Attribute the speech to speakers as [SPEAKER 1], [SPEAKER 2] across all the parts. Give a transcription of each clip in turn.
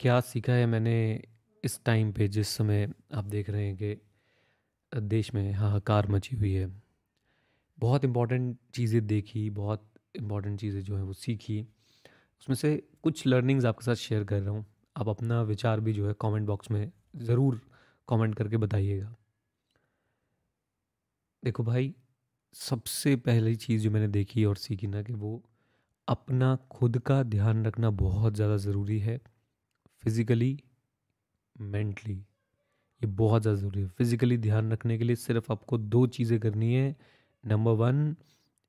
[SPEAKER 1] क्या सीखा है मैंने इस टाइम पे जिस समय आप देख रहे हैं कि देश में हाहाकार मची हुई है। बहुत इंपॉर्टेंट चीज़ें देखी, बहुत इंपॉर्टेंट चीज़ें जो हैं वो सीखी। उसमें से कुछ लर्निंग्स आपके साथ शेयर कर रहा हूँ। आप अपना विचार भी जो है कमेंट बॉक्स में ज़रूर कमेंट करके बताइएगा। देखो भाई, सबसे पहली चीज़ जो मैंने देखी और सीखी ना कि वो अपना खुद का ध्यान रखना बहुत ज़्यादा ज़रूरी है। फिज़िकली मेंटली ये बहुत ज़्यादा ज़रूरी है। फिज़िकली ध्यान रखने के लिए सिर्फ़ आपको दो चीज़ें करनी है। नंबर वन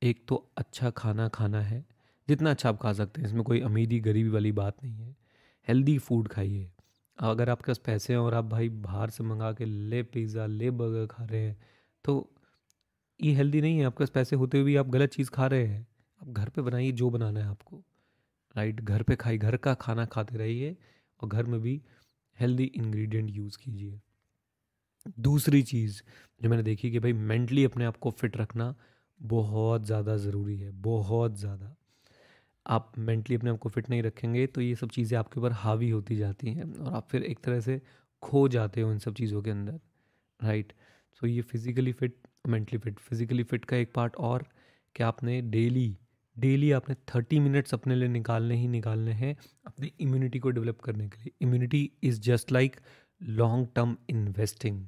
[SPEAKER 1] एक तो अच्छा खाना खाना है। जितना अच्छा आप खा सकते हैं, इसमें कोई अमीरी गरीबी वाली बात नहीं है। हेल्दी फ़ूड खाइए। अगर आपके पास पैसे हैं और आप भाई बाहर से मंगा के ले पिज़्ज़ा, ले बर्गर खा रहे हैं तो ये हेल्दी नहीं है। आपके पास पैसे होते हुए भी आप गलत चीज़ खा रहे हैं। आप घर पे बनाइए, जो बनाना है आपको। राइट घर पे खाइए, घर का खाना खाते रहिए। और घर में भी हेल्दी इंग्रेडिएंट यूज़ कीजिए। दूसरी चीज़ जो मैंने देखी कि भाई मेंटली अपने आप को फिट रखना बहुत ज़्यादा ज़रूरी है, बहुत ज़्यादा। आप मेंटली अपने आप को फिट नहीं रखेंगे तो ये सब चीज़ें आपके ऊपर हावी होती जाती हैं और आप फिर एक तरह से खो जाते हो इन सब चीज़ों के अंदर राइट सो ये physically fit mentally fit physically fit का एक पार्ट और कि आपने डेली डेली आपने थर्टी मिनट्स अपने लिए निकालने ही निकालने हैं अपनी इम्यूनिटी को डेवलप करने के लिए। Immunity is just like long term investing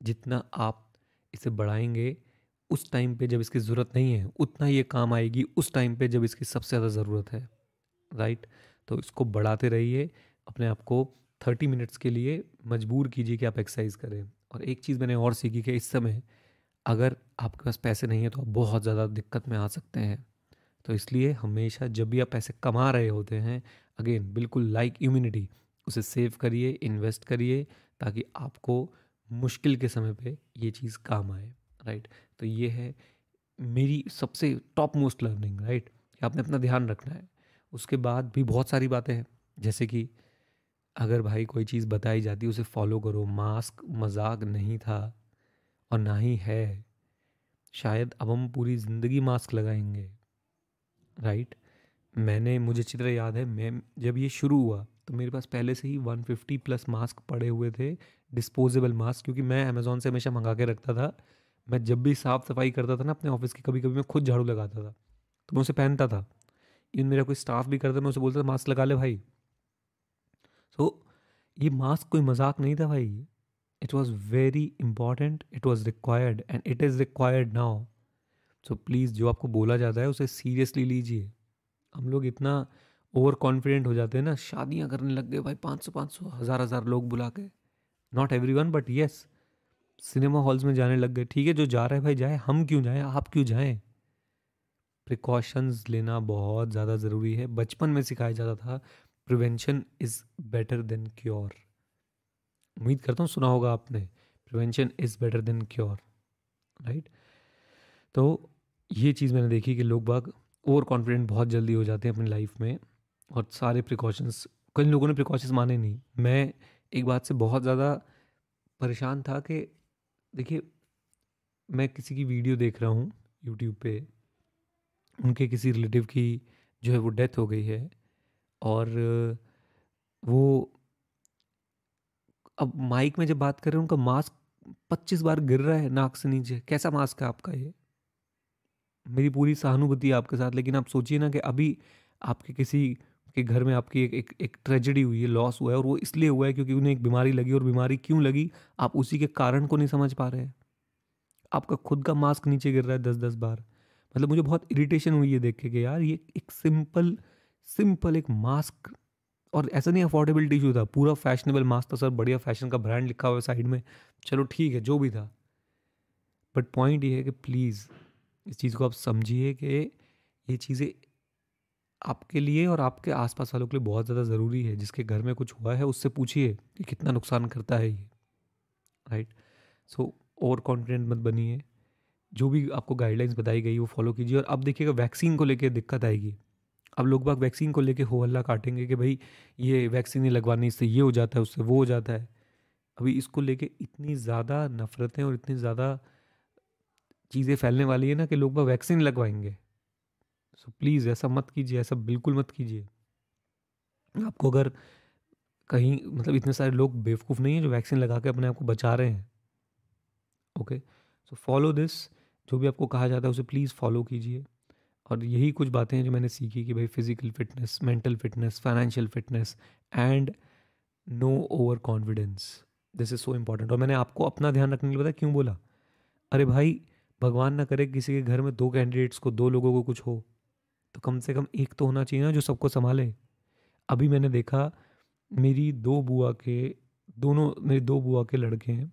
[SPEAKER 1] जितना आप इसे बढ़ाएँगे, उस टाइम पे जब इसकी ज़रूरत नहीं है, उतना ये काम आएगी, उस टाइम पे जब इसकी सबसे ज़्यादा ज़रूरत है। राइट तो इसको बढ़ाते रहिए, अपने आप को थर्टी मिनट्स के लिए मजबूर कीजिए कि आप एक्सरसाइज करें। और एक चीज़ मैंने और सीखी कि इस समय अगर आपके पास पैसे नहीं है तो आप बहुत ज़्यादा दिक्कत में आ सकते हैं। तो इसलिए हमेशा जब भी आप पैसे कमा रहे होते हैं अगेन बिल्कुल लाइक इम्यूनिटी उसे सेव करिए इन्वेस्ट करिए, ताकि आपको मुश्किल के समय पे ये चीज़ काम आए राइट तो ये है मेरी सबसे टॉप मोस्ट लर्निंग राइट कि आपने अपना ध्यान रखना है। उसके बाद भी बहुत सारी बातें हैं, जैसे कि अगर भाई कोई चीज़ बताई जाती, उसे फॉलो करो मास्क मज़ाक नहीं था और ना ही है। शायद अब हम पूरी ज़िंदगी मास्क लगाएँगे। राइट? मैंने मुझे अच्छी तरह याद है मैं जब ये शुरू हुआ तो मेरे पास पहले से ही 150 प्लस मास्क पड़े हुए थे डिस्पोजेबल मास्क क्योंकि मैं अमेज़ोन से हमेशा मंगा के रखता था। मैं जब भी साफ़ सफ़ाई करता था ना अपने ऑफ़िस की कभी कभी मैं खुद झाड़ू लगाता था तो मैं उसे पहनता था। इवन मेरा कोई स्टाफ भी करता मैं उसे बोलता था मास्क लगा ले भाई। सो so, ये मास्क कोई मज़ाक नहीं था भाई। It was very important it was required and it is required now so please जो आपको बोला जाता है, उसे सीरियसली लीजिए। हम लोग इतना ओवर कॉन्फिडेंट हो जाते हैं ना, शादियाँ करने लग गए भाई, पाँच सौ पाँच सौ, हज़ार हज़ार लोग बुला के। Not every one but yes cinema halls में जाने लग गए। ठीक है, जो जा रहे हैं भाई, जाए। हम क्यों जाएँ? आप क्यों जाएँ? प्रिकॉशंस लेना बहुत ज़्यादा ज़रूरी है। बचपन में सिखाया जाता था prevention is better than cure उम्मीद करता हूँ सुना होगा आपने। Prevention is better than cure right तो ये चीज़ मैंने देखी कि लोग बाग ओवर कॉन्फिडेंट बहुत जल्दी हो जाते हैं अपनी लाइफ में और सारे प्रिकॉशंस कई लोगों ने प्रिकॉशंस माने नहीं। मैं एक बात से बहुत ज़्यादा परेशान था कि देखिए, मैं किसी की वीडियो देख रहा हूँ यूट्यूब पे, उनके किसी रिलेटिव की जो है वो डेथ हो गई है और वो अब माइक में जब बात कर रहे हैं, उनका मास्क पच्चीस बार गिर रहा है नाक से नीचे। कैसा मास्क है आपका ये? मेरी पूरी सहानुभूति आपके साथ लेकिन आप सोचिए ना कि अभी आपके किसी के घर में आपकी एक एक, एक ट्रेजेडी हुई है लॉस हुआ है और वो इसलिए हुआ है क्योंकि उन्हें एक बीमारी लगी और बीमारी क्यों लगी? आप उसी के कारण को नहीं समझ पा रहे आपका खुद का मास्क नीचे गिर रहा है दस दस बार। मतलब मुझे बहुत इरिटेशन हुई है देख के कि यार ये एक सिंपल सिंपल एक मास्क और ऐसा नहीं अफोर्डेबिलिटी इशू था पूरा फैशनेबल मास्क था सर बढ़िया फ़ैशन का ब्रांड लिखा हुआ है साइड में। चलो ठीक है जो भी था। बट पॉइंट ये है कि प्लीज़ इस चीज़ को आप समझिए कि ये चीज़ें आपके लिए और आपके आसपास वालों के लिए बहुत ज़्यादा ज़रूरी है। जिसके घर में कुछ हुआ है, उससे पूछिए कि कितना नुकसान करता है ये। राइट सो ओवर कॉन्फिडेंट मत बनिए। जो भी आपको गाइडलाइंस बताई गई, वो फॉलो कीजिए। और अब देखिएगा वैक्सीन को लेकर दिक्कत आएगी। अब लोग बाग वैक्सीन को लेके हो हल्ला काटेंगे कि भाई, ये वैक्सीन नहीं लगवानी, इससे ये हो जाता है, उससे वो हो जाता है। अभी इसको लेके इतनी ज़्यादा नफ़रतें और इतनी ज़्यादा चीज़ें फैलने वाली है ना कि लोग वैक्सीन लगवाएँगे। सो प्लीज़ ऐसा मत कीजिए, ऐसा बिल्कुल मत कीजिए। आपको अगर कहीं मतलब इतने सारे लोग बेवकूफ़ नहीं हैं जो वैक्सीन लगा के अपने आप को बचा रहे हैं। ओके सो फॉलो दिस जो भी आपको कहा जाता है उसे प्लीज़ फॉलो कीजिए। और यही कुछ बातें हैं जो मैंने सीखी कि भाई physical fitness mental fitness financial fitness and no over confidence this is so important और मैंने आपको अपना ध्यान रखने के लिए पता क्यों बोला? अरे भाई भगवान ना करे किसी के घर में दो कैंडिडेट्स को, दो लोगों को कुछ हो तो कम से कम एक तो होना चाहिए ना जो सबको संभाले। अभी मैंने देखा, मेरी दो बुआ के, दोनों, मेरी दो बुआ के लड़के हैं।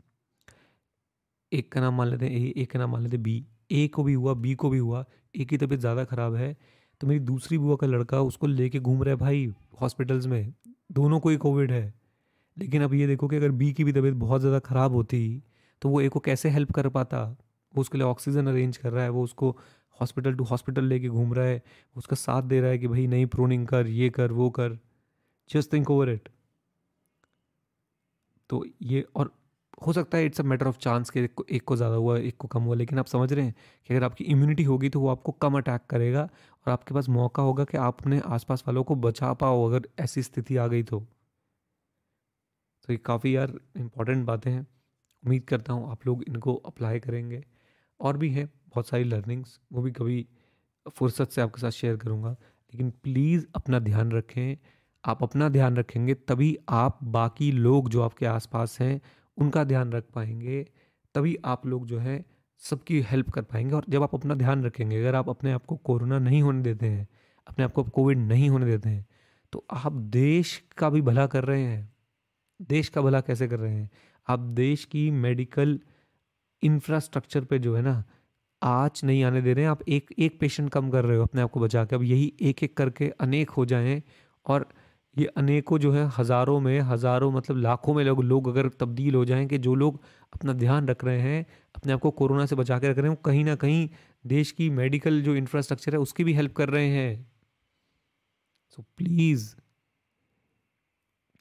[SPEAKER 1] एक का नाम मान लेते हैं ए, एक का नाम मान लेते हैं बी। ए को भी हुआ, बी को भी हुआ ए की तबीयत ज़्यादा ख़राब है तो मेरी दूसरी बुआ का लड़का उसको लेके घूम रहा है भाई हॉस्पिटल्स में। दोनों को ही कोविड है। लेकिन अब ये देखो कि अगर बी की भी तबीयत बहुत ज़्यादा ख़राब होती तो वो ए को कैसे हेल्प कर पाता? वो उसके लिए ऑक्सीजन अरेंज कर रहा है वो उसको हॉस्पिटल टू हॉस्पिटल लेके घूम रहा है उसका साथ दे रहा है कि भाई नहीं प्रोनिंग कर ये कर वो कर। जस्ट थिंक ओवर इट तो ये और हो सकता है it's a matter of chance कि एक को, एक को ज़्यादा हुआ एक को कम हुआ लेकिन आप समझ रहे हैं कि अगर आपकी इम्यूनिटी होगी तो वो आपको कम अटैक करेगा और आपके पास मौका होगा कि आप अपने आसपास वालों को बचा पाओ अगर ऐसी स्थिति आ गई तो। तो ये काफ़ी यार इंपॉर्टेंट बातें हैं। उम्मीद करता हूँ आप लोग इनको अप्लाई करेंगे। और भी हैं, बहुत सारी लर्निंग्स वो भी कभी फुर्सत से आपके साथ शेयर करूँगा। लेकिन प्लीज़ अपना ध्यान रखें, आप अपना ध्यान रखेंगे, तभी आप बाकी लोग जो आपके आसपास हैं, उनका ध्यान रख पाएँगे, तभी आप लोग जो है, सबकी हेल्प कर पाएँगे। और जब आप अपना ध्यान रखेंगे, अगर आप अपने आप को कोरोना नहीं होने देते हैं, अपने आप को कोविड नहीं होने देते हैं तो आप देश का भी भला कर रहे हैं। देश का भला कैसे कर रहे हैं? आप देश की मेडिकल इंफ्रास्ट्रक्चर पे जो है ना, आज नहीं आने दे रहे हैं। आप एक एक पेशेंट कम कर रहे हो अपने आप को बचा के। अब यही एक एक करके अनेक हो जाएँ और ये अनेकों जो है, हज़ारों में, हज़ारों मतलब लाखों में लोग लोग अगर तब्दील हो जाएँ कि जो लोग अपना ध्यान रख रहे हैं, अपने आप को कोरोना से बचा के रख रहे हैं कहीं ना कहीं देश की मेडिकल जो इंफ्रास्ट्रक्चर है, उसकी भी हेल्प कर रहे हैं। सो प्लीज़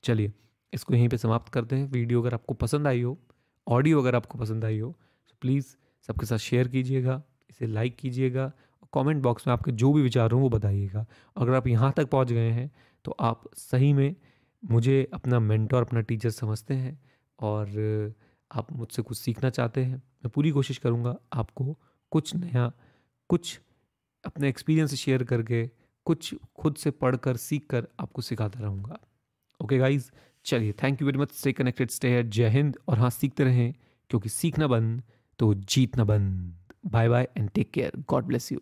[SPEAKER 1] चलिए, इसको यहीं पे समाप्त करते हैं। वीडियो अगर आपको पसंद आई हो ऑडियो अगर आपको पसंद आई हो प्लीज़ सबके साथ शेयर कीजिएगा, इसे लाइक कीजिएगा और कमेंट बॉक्स में आपके जो भी विचार हों वो बताइएगा। अगर आप यहाँ तक पहुँच गए हैं तो आप सही में मुझे अपना मेंटोर, अपना टीचर समझते हैं और आप मुझसे कुछ सीखना चाहते हैं, मैं पूरी कोशिश करूँगा आपको कुछ नया, कुछ अपने एक्सपीरियंस शेयर करके, कुछ खुद से पढ़कर सीख कर आपको सिखाता रहूँगा। ओके गाइज़ चलिए, thank you very much, stay connected, stay जय हिंद और हाँ सीखते रहें, क्योंकि सीखना बंद तो जीतना बंद। Bye bye and take care. God bless you.